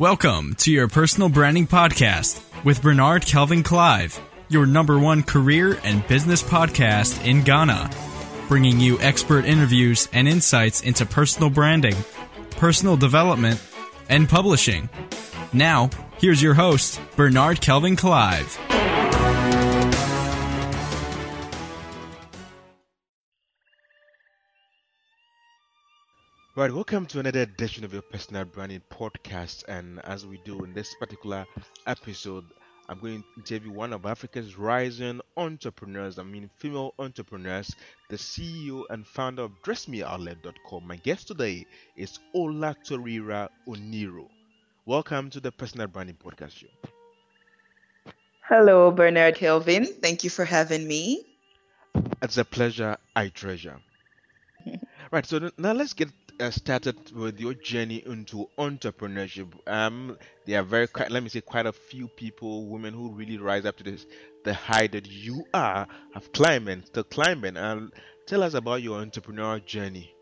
Welcome to your personal branding podcast with Bernard Kelvin Clive, your number one career and business podcast in Ghana, bringing you expert interviews and insights into personal branding, personal development, and publishing. Now, here's your host, Bernard Kelvin Clive. Right, welcome to another edition of your personal branding podcast. And as we do in this particular episode, I'm going to interview one of Africa's rising entrepreneurs, I mean female entrepreneurs, the CEO and founder of DressMeOutlet.com. My guest today is Ola Torira Oniro. Welcome to the Personal Branding Podcast Show. Hello, Bernard Kelvin. Thank you for having me. It's a pleasure I treasure. right, so now let's get uh, started with your journey into entrepreneurship. Um, there are very, quite, let me say, quite a few people, women who really rise up to this, the height that you are, have climbed and still climbing. And tell us about your entrepreneurial journey.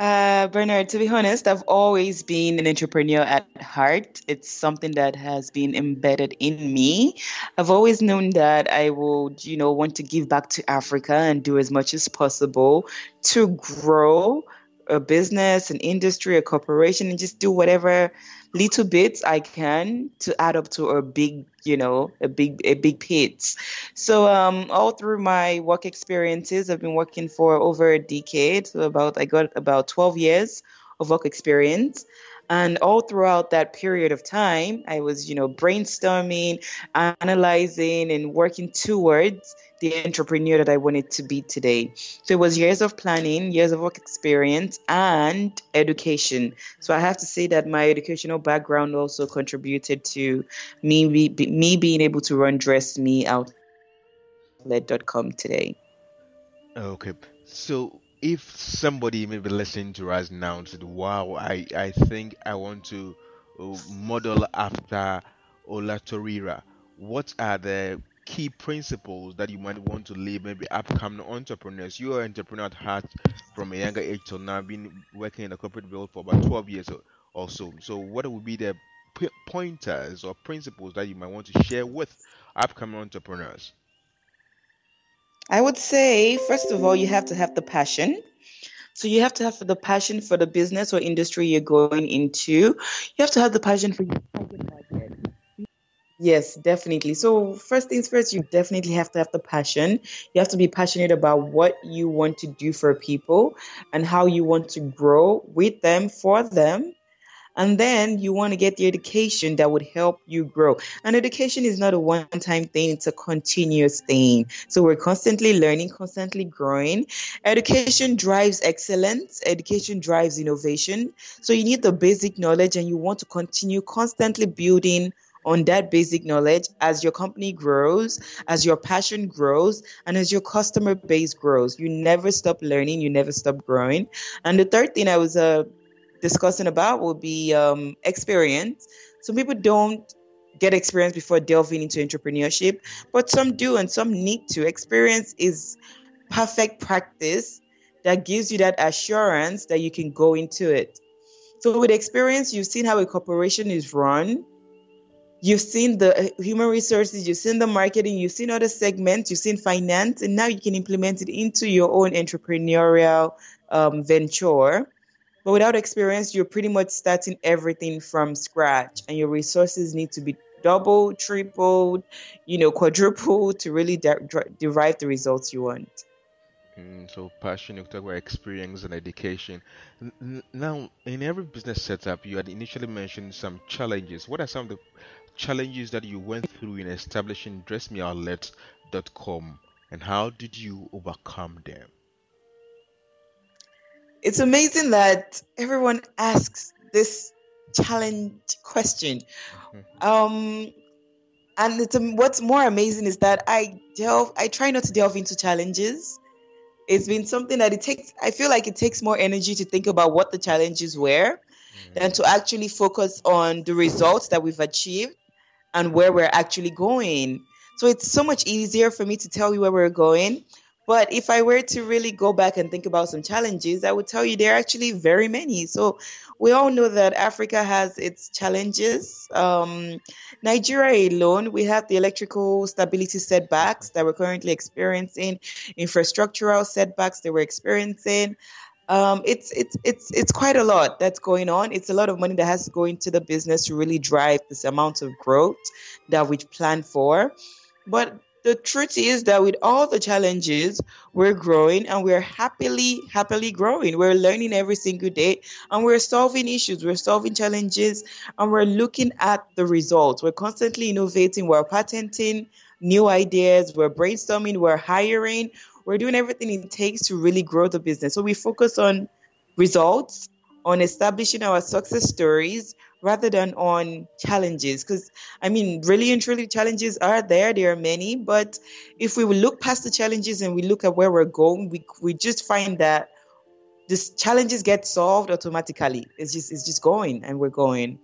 Uh, Bernard, to be honest, I've always been an entrepreneur at heart. It's something that has been embedded in me. I've always known that I would, you know, want to give back to Africa and do as much as possible to grow a business, an industry, a corporation, and just do whatever little bits I can to add up to a big, you know, a big a big pit. So um, all through my work experiences, I've been working for over a decade. So about I got about 12 years of work experience. And all throughout that period of time, I was, you know, brainstorming, analyzing, and working towards the entrepreneur that I wanted to be today. So it was years of planning, years of work experience, and education. So I have to say that my educational background also contributed to me be, me being able to run Dress Me Outlet.com today. Okay, so if somebody may be listening to us now and said, "Wow, I I think I want to uh, model after Olatorera," what are the key principles that you might want to leave maybe upcoming entrepreneurs? You are an entrepreneur at heart from a younger age till now, been working in the corporate world for about 12 years or, so. So, what would be the pointers or principles that you might want to share with upcoming entrepreneurs? I would say, first of all, you have to have the passion. So you have to have the passion for the business or industry you're going into. You have to have the passion for. Yes, definitely. So first things first, you definitely have to have the passion. You have to be passionate about what you want to do for people and how you want to grow with them, for them, and then you want to get the education that would help you grow. And education is not a one time thing, it's a continuous thing. So we're constantly learning, constantly growing. Education drives excellence, education drives innovation. So you need the basic knowledge and you want to continue constantly building on that basic knowledge as your company grows, as your passion grows, and as your customer base grows. You never stop learning, you never stop growing. And the third thing I was uh, discussing about will be um, experience. Some people don't get experience before delving into entrepreneurship, but some do and some need to. Experience is perfect practice that gives you that assurance that you can go into it. So, with experience, you've seen how a corporation is run. You've seen the human resources, you've seen the marketing, you've seen other segments, you've seen finance, and now you can implement it into your own entrepreneurial um, venture. But without experience, you're pretty much starting everything from scratch, and your resources need to be doubled, tripled, you know, quadrupled to really de- derive the results you want. Mm, so passion, you talk about experience and education. N- now, in every business setup, you had initially mentioned some challenges. What are some of the challenges that you went through in establishing DressMeOutlet.com, and how did you overcome them? it's amazing that everyone asks this challenge question. Mm-hmm. Um, and it's, um, what's more amazing is that I delve, I try not to delve into challenges. It's been something that it takes, I feel like it takes more energy to think about what the challenges were mm-hmm. than to actually focus on the results that we've achieved and where we're actually going. So it's so much easier for me to tell you where we're going But if I were to really go back and think about some challenges, I would tell you there are actually very many. So we all know that Africa has its challenges. Um, Nigeria alone, we have the electrical stability setbacks that we're currently experiencing, infrastructural setbacks that we're experiencing. Um, it's it's it's it's quite a lot that's going on. It's a lot of money that has to go into the business to really drive this amount of growth that we plan for. But the truth is that with all the challenges, we're growing and we're happily, happily growing. We're learning every single day and we're solving issues, we're solving challenges, and we're looking at the results. We're constantly innovating, we're patenting new ideas, we're brainstorming, we're hiring, we're doing everything it takes to really grow the business. So we focus on results, on establishing our success stories, rather than on challenges. Because, I mean, really and truly, challenges are there. There are many. But if we look past the challenges and we look at where we're going, we, we just find that these challenges get solved automatically. It's just, it's just going and we're going.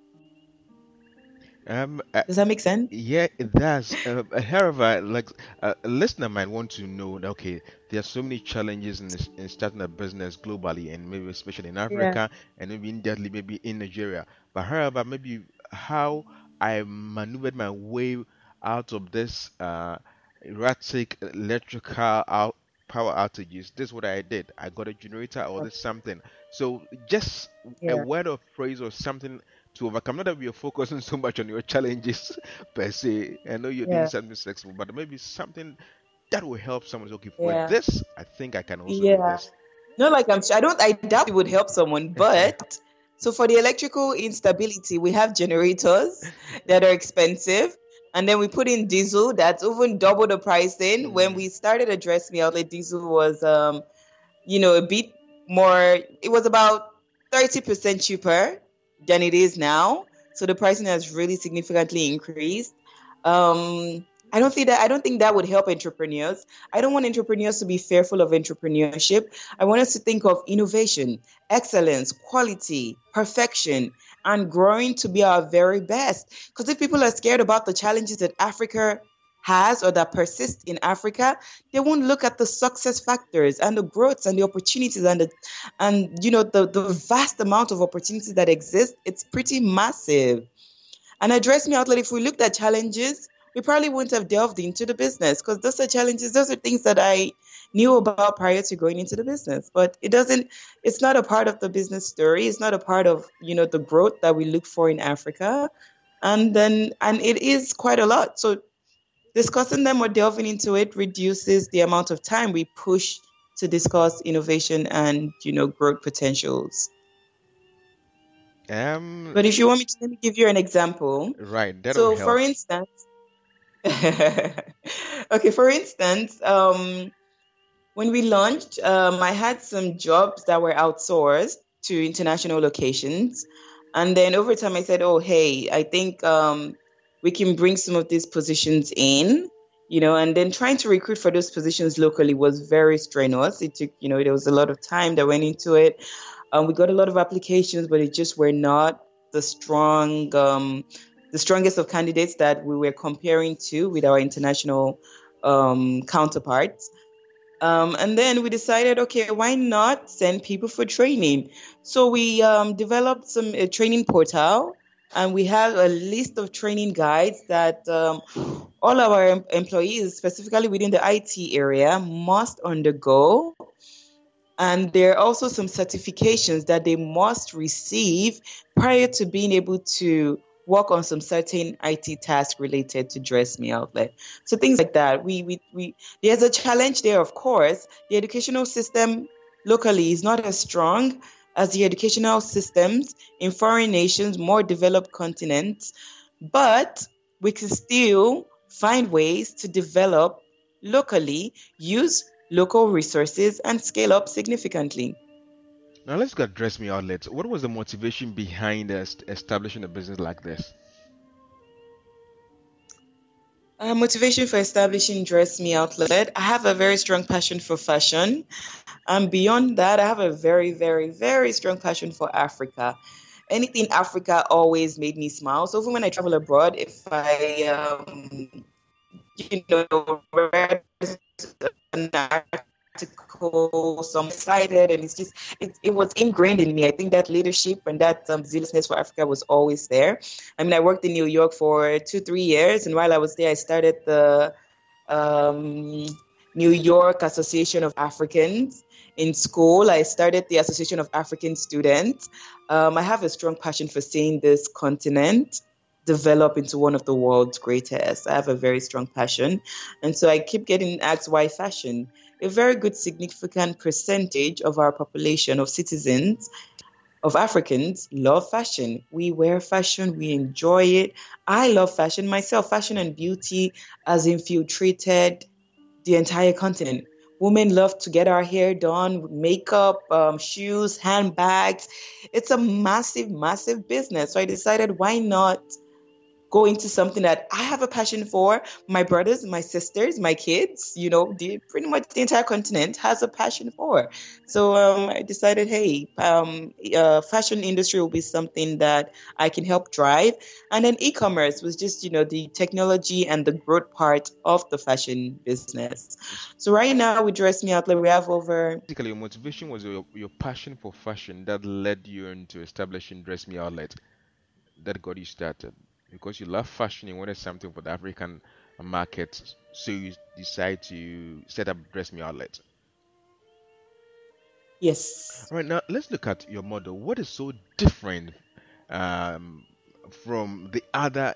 Um, uh, Does that make sense? yeah, it does. Uh, however, like uh, a listener might want to know, that, okay, there are so many challenges in, this, in starting a business globally, and maybe especially in Yeah. Africa, and maybe indirectly maybe in Nigeria. But however, maybe how I maneuvered my way out of this uh, erratic electrical out power outages. This is what I did. I got a generator or this something. So just a Yeah. word of praise or something to overcome. Not that we are focusing so much on your challenges per se. I know you're doing Yeah. something flexible, but maybe something that will help someone. Okay, for Yeah. this, I think I can also do Yeah. this. Not like I'm sure. I don't. I doubt it would help someone. But so for the electrical instability, we have generators that are expensive, and then we put in diesel that's even double the pricing. When Mm. we started Address Me Outlet, diesel was, um, you know, a bit more. It was about thirty percent cheaper than it is now. So the pricing has really significantly increased. Um, I don't think that I don't think that would help entrepreneurs. I don't want entrepreneurs to be fearful of entrepreneurship. I want us to think of innovation, excellence, quality, perfection, and growing to be our very best. Because if people are scared about the challenges that Africa has or that persist in Africa, they won't look at the success factors and the growths and the opportunities and the and you know the, the vast amount of opportunities that exist. It's pretty massive. And address me outlet, if we looked at challenges, we probably wouldn't have delved into the business because those are challenges, those are things that I knew about prior to going into the business. But it doesn't, it's not a part of the business story. It's not a part of, you know, the growth that we look for in Africa. And then, and it is quite a lot. So discussing them or delving into it reduces the amount of time we push to discuss innovation and, you know, growth potentials. Um, But if you want me to, let me give you an example. right, So, help. for instance, okay, for instance, um, when we launched, um, I had some jobs that were outsourced to international locations. And then over time, I said, oh, hey, I think um, we can bring some of these positions in, you know, and then trying to recruit for those positions locally was very strenuous. It took, you know, there was a lot of time that went into it. Um, we got a lot of applications, but it just were not the strong, um, the strongest of candidates that we were comparing to with our international um, counterparts. Um, and then we decided, okay, why not send people for training? So we um, developed some a training portal, and we have a list of training guides that um, all our em- employees, specifically within the IT area, must undergo. And there are also some certifications that they must receive prior to being able to work on some certain IT tasks related to Dress Me Outlet. So things like that. We, we, we there's a challenge there, of course. The educational system locally is not as strong as the educational systems in foreign nations, more developed continents, but we can still find ways to develop locally, use local resources, and scale up significantly. Now let's address me outlets. What was the motivation behind us establishing a business like this? Uh, motivation for establishing Dress Me Outlet. I have a very strong passion for fashion. And beyond that, I have a very, very, very strong passion for Africa. Anything Africa always made me smile. So even when I travel abroad, if I, um, you know, read an so I'm excited, and it's just it, it was ingrained in me. I think that leadership and that um, zealousness for Africa was always there. I mean, I worked in New York for two, three years, and while I was there, I started the um, New York Association of Africans. In school, I started the Association of African Students. Um, I have a strong passion for seeing this continent develop into one of the world's greatest. I have a very strong passion. And so I keep getting asked why fashion. A very good significant percentage of our population of citizens of Africans love fashion. We wear fashion, we enjoy it. I love fashion myself. Fashion and beauty has infiltrated the entire continent. Women love to get our hair done, makeup, um, shoes, handbags. It's a massive, massive business. So I decided why not go into something that I have a passion for. My brothers, my sisters, my kids, you know, the, pretty much the entire continent has a passion for. So um, I decided, hey, um, uh, fashion industry will be something that I can help drive. And then e-commerce was just, you know, the technology and the growth part of the fashion business. So right now with Dress Me Outlet, we have over. Basically, your motivation was your, your passion for fashion that led you into establishing Dress Me Outlet that got you started because you love fashion, you wanted something for the African market, so you decide to set up Dress Me Outlet. Yes. All right, now let's look at your model. What is so different um, from the other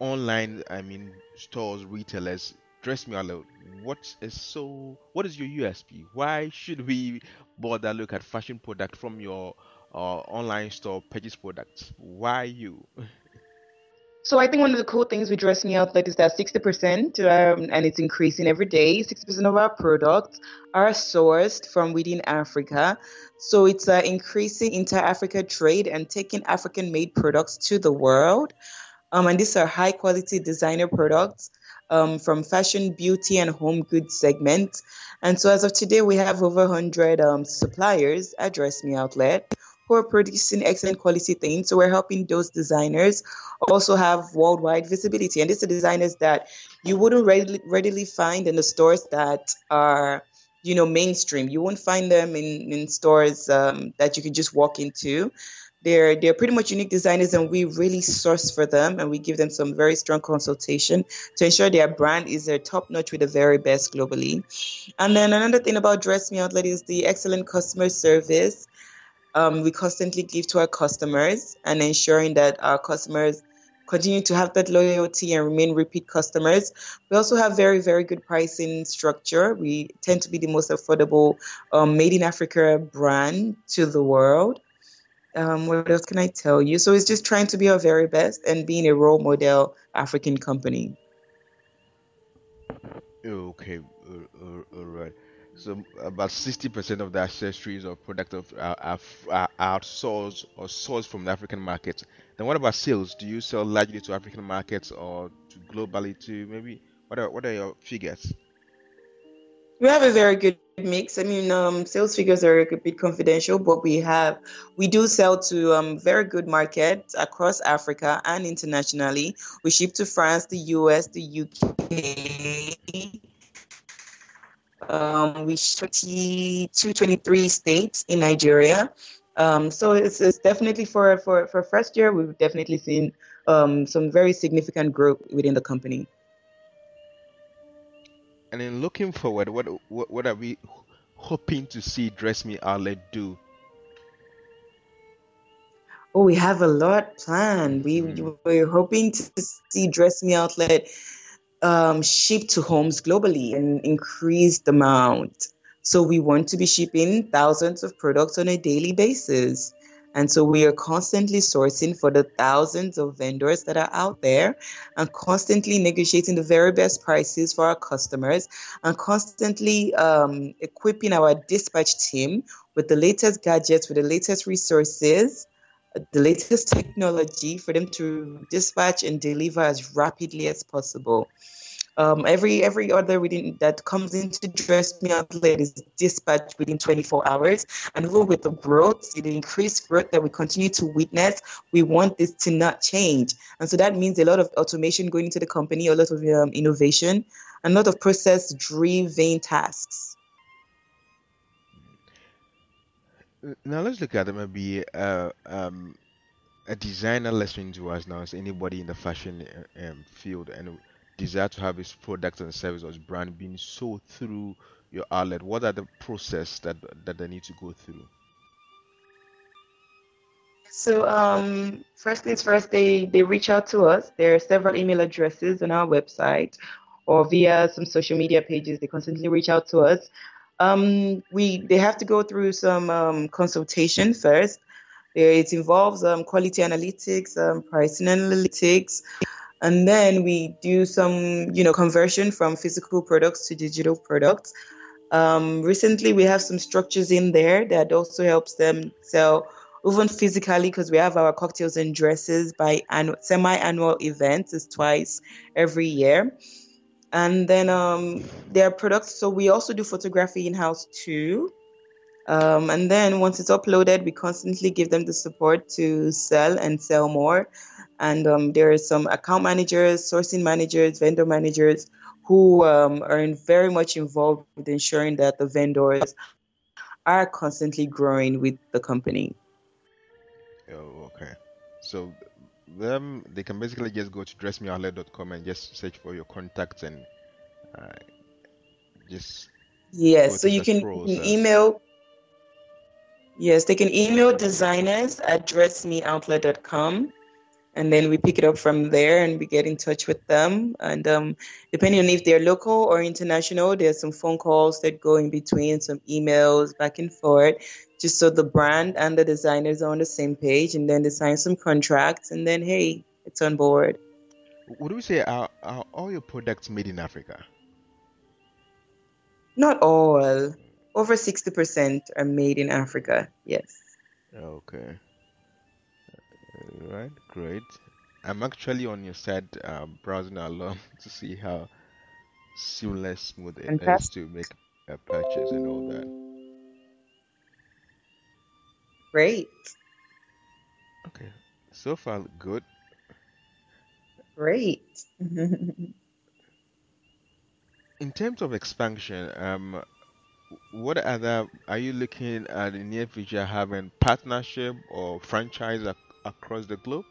online, I mean, stores, retailers? Dress Me Outlet. What is so? What is your USP? Why should we bother look at fashion product from your uh, online store, purchase products? Why you? So I think one of the cool things with Dress Me Outlet is that 60%, um, and it's increasing every day, 60% of our products are sourced from within Africa. So it's uh, increasing inter-Africa trade and taking African-made products to the world. Um, and these are high-quality designer products um, from fashion, beauty, and home goods segments. And so as of today, we have over 100 um, suppliers at Dress Me Outlet who are producing excellent quality things. So we're helping those designers also have worldwide visibility. And these are designers that you wouldn't readily, readily find in the stores that are, you know, mainstream. You won't find them in, in stores um, that you can just walk into. They're they're pretty much unique designers, and we really source for them, and we give them some very strong consultation to ensure their brand is their top notch with the very best globally. And then another thing about Dress Me Outlet is the excellent customer service um, we constantly give to our customers and ensuring that our customers continue to have that loyalty and remain repeat customers. We also have very, very good pricing structure. We tend to be the most affordable um, made in Africa brand to the world. Um, what else can I tell you? So it's just trying to be our very best and being a role model African company. Okay, all right. So about 60% of the accessories or product of are, are, are outsourced or sourced from the African market. Then what about sales? Do you sell largely to African markets or to globally to maybe what are what are your figures? We have a very good mix. I mean, um, sales figures are a bit confidential, but we have we do sell to um, very good markets across Africa and internationally. We ship to France, the US, the UK, um, we 22, 23 states in Nigeria. Um, so it's, it's, definitely for, for, for first year, we've definitely seen um, some very significant growth within the company. And in looking forward, what, what, what are we hoping to see Dress Me Outlet do? Oh, we have a lot planned. We, mm. We're hoping to see Dress Me Outlet um, ship to homes globally and increase the amount. So we want to be shipping thousands of products on a daily basis. And so we are constantly sourcing for the thousands of vendors that are out there and constantly negotiating the very best prices for our customers and constantly um, equipping our dispatch team with the latest gadgets, with the latest resources, the latest technology for them to dispatch and deliver as rapidly as possible. Um, every every order within that comes into Dress Me Outlet is dispatched within 24 hours. And even with the growth, the increased growth that we continue to witness, we want this to not change. And so that means a lot of automation going into the company, a lot of um, innovation, a lot of process-driven tasks. Now let's look at maybe uh, um, a designer listening to us now is anybody in the fashion uh, um, field and desire to have his product and service or his brand being sold through your outlet. What are the process that that they need to go through? So um, first things first, they they reach out to us. There are several email addresses on our website or via some social media pages. They constantly reach out to us. Um, we they have to go through some um, consultation first. It involves um, quality analytics, um, pricing analytics, and then we do some you know conversion from physical products to digital products. Um, recently, we have some structures in there that also helps them sell even physically because we have our cocktails and dresses by annual, semi-annual events. It's twice every year. And then um, products. So we also do photography in house too. Um, and then once it's uploaded, we constantly give them the support to sell and sell more. And um, there are some account managers, sourcing managers, vendor managers who um, are very much involved with ensuring that the vendors are constantly growing with the company. Oh, okay. So them they can basically just go to dressmeoutlet.com and just search for your contacts and uh, just yes. So you can, you can email. Yes, they can email designers at dressmeoutlet.com and then we pick it up from there and we get in touch with them and um, depending on if they're local or international there's some phone calls that go in between some emails back and forth just so the brand and the designers are on the same page and then they sign some contracts and then hey it's on board. Would we say are, are all your products made in africa? Not all. Over 60% are made in africa yes. Okay. Right great. I'm actually on your site uh, browsing along to see how seamless smooth it Fantastic. is to make a purchase and all that great okay so far look good great in terms of expansion um what other are you looking at in the near future having partnership or franchise across the globe?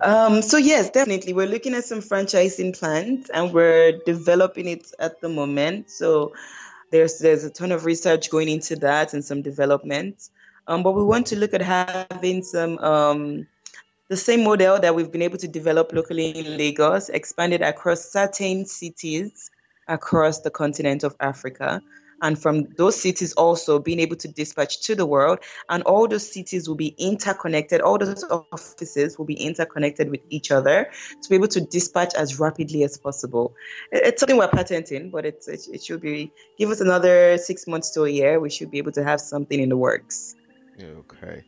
Um, so yes, definitely. We're looking at some franchising plans and we're developing it at the moment. So there's there's a ton of research going into that and some development. Um, but we want to look at having some um, the same model that we've been able to develop locally in Lagos, expanded across certain cities across the continent of Africa. And from those cities also being able to dispatch to the world. And all those cities will be interconnected. All those offices will be interconnected with each other to be able to dispatch as rapidly as possible. It's something we're patenting but it's, it should be give us another six months to a year we should be able to have something in the works okay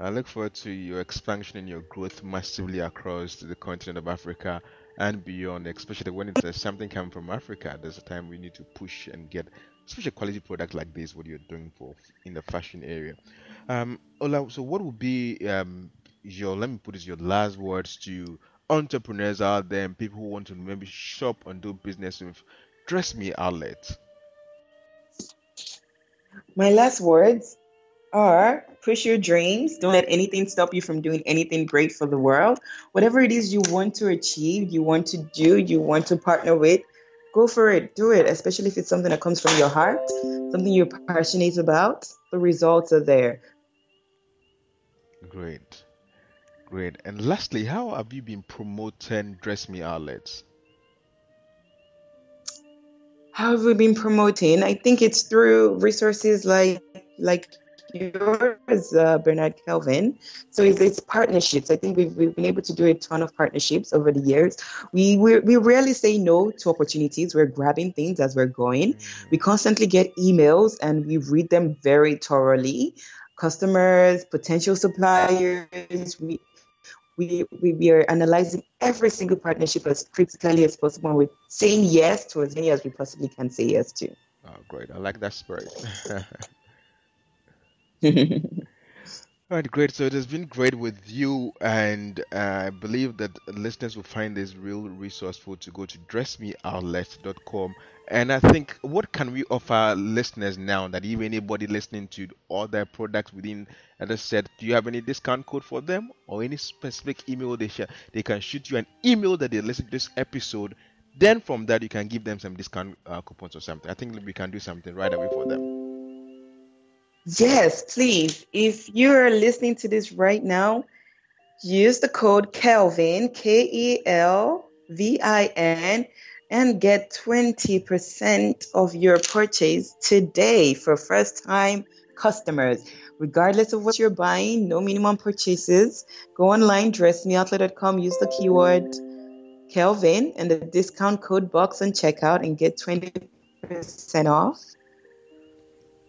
I look forward to your expansion and your growth massively across the continent of Africa and beyond, especially when it's uh, something coming from Africa. There's a time we need to push and get especially quality product like this, what you're doing for in the fashion area. Um, Ola, so what would be um, your let me put this your last words to entrepreneurs out there and people who want to maybe shop and do business with Dress Me Outlet? My last words are push your dreams. Don't let anything stop you from doing anything great for the world. Whatever it is you want to achieve, you want to do, you want to partner with, go for it, do it, especially if it's something that comes from your heart, something you're passionate about. The results are there. Great. Great. And lastly, how have you been promoting Dress Me outlets? How have we been promoting? I think it's through resources like like yours, uh, Bernard Kelvin. So it's, it's, partnerships. I think we've, we've been able to do a ton of partnerships over the years. We, we, we rarely say no to opportunities. We're grabbing things as we're going. We constantly get emails and we read them very thoroughly. Customers, potential suppliers, we, we, we, we are analyzing every single partnership as critically as possible. And we're saying yes to as many as we possibly can say yes to. Oh, great. I like that spirit. All right, great. So it has been great with you, and uh, I believe that listeners will find this real resourceful to go to dressmeoutlet.com. And I think, what can we offer listeners now that even anybody listening to all their products within, I said, do you have any discount code for them or any specific email they share? They can shoot you an email that they listen to this episode. Then from that, you can give them some discount uh, coupons or something. I think we can do something right away for them. Yes, please. If you're listening to this right now, use the code Kelvin, K E L V I N, and get 20% of your purchase today for first time customers. Regardless of what you're buying, no minimum purchases. Go online, dressmeoutlet.com, use the keyword Kelvin and the discount code box on checkout and get 20% off.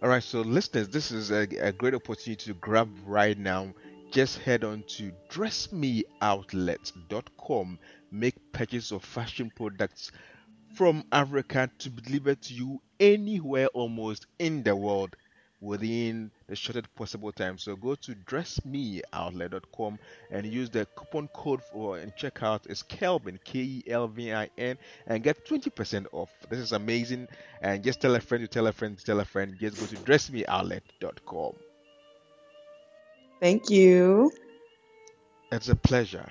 All right, so listeners, this is a, a great opportunity to grab right now. Just head on to dressmeoutlet.com, make purchase of fashion products from Africa to be delivered to you anywhere almost in the world within the shortest possible time. So go to dressmeoutlet.com and use the coupon code for and checkout is Kelvin K E L V I N and get 20% off. This is amazing. And just tell a friend to tell a friend to tell a friend. Just go to dressmeoutlet.com. Thank you. It's a pleasure.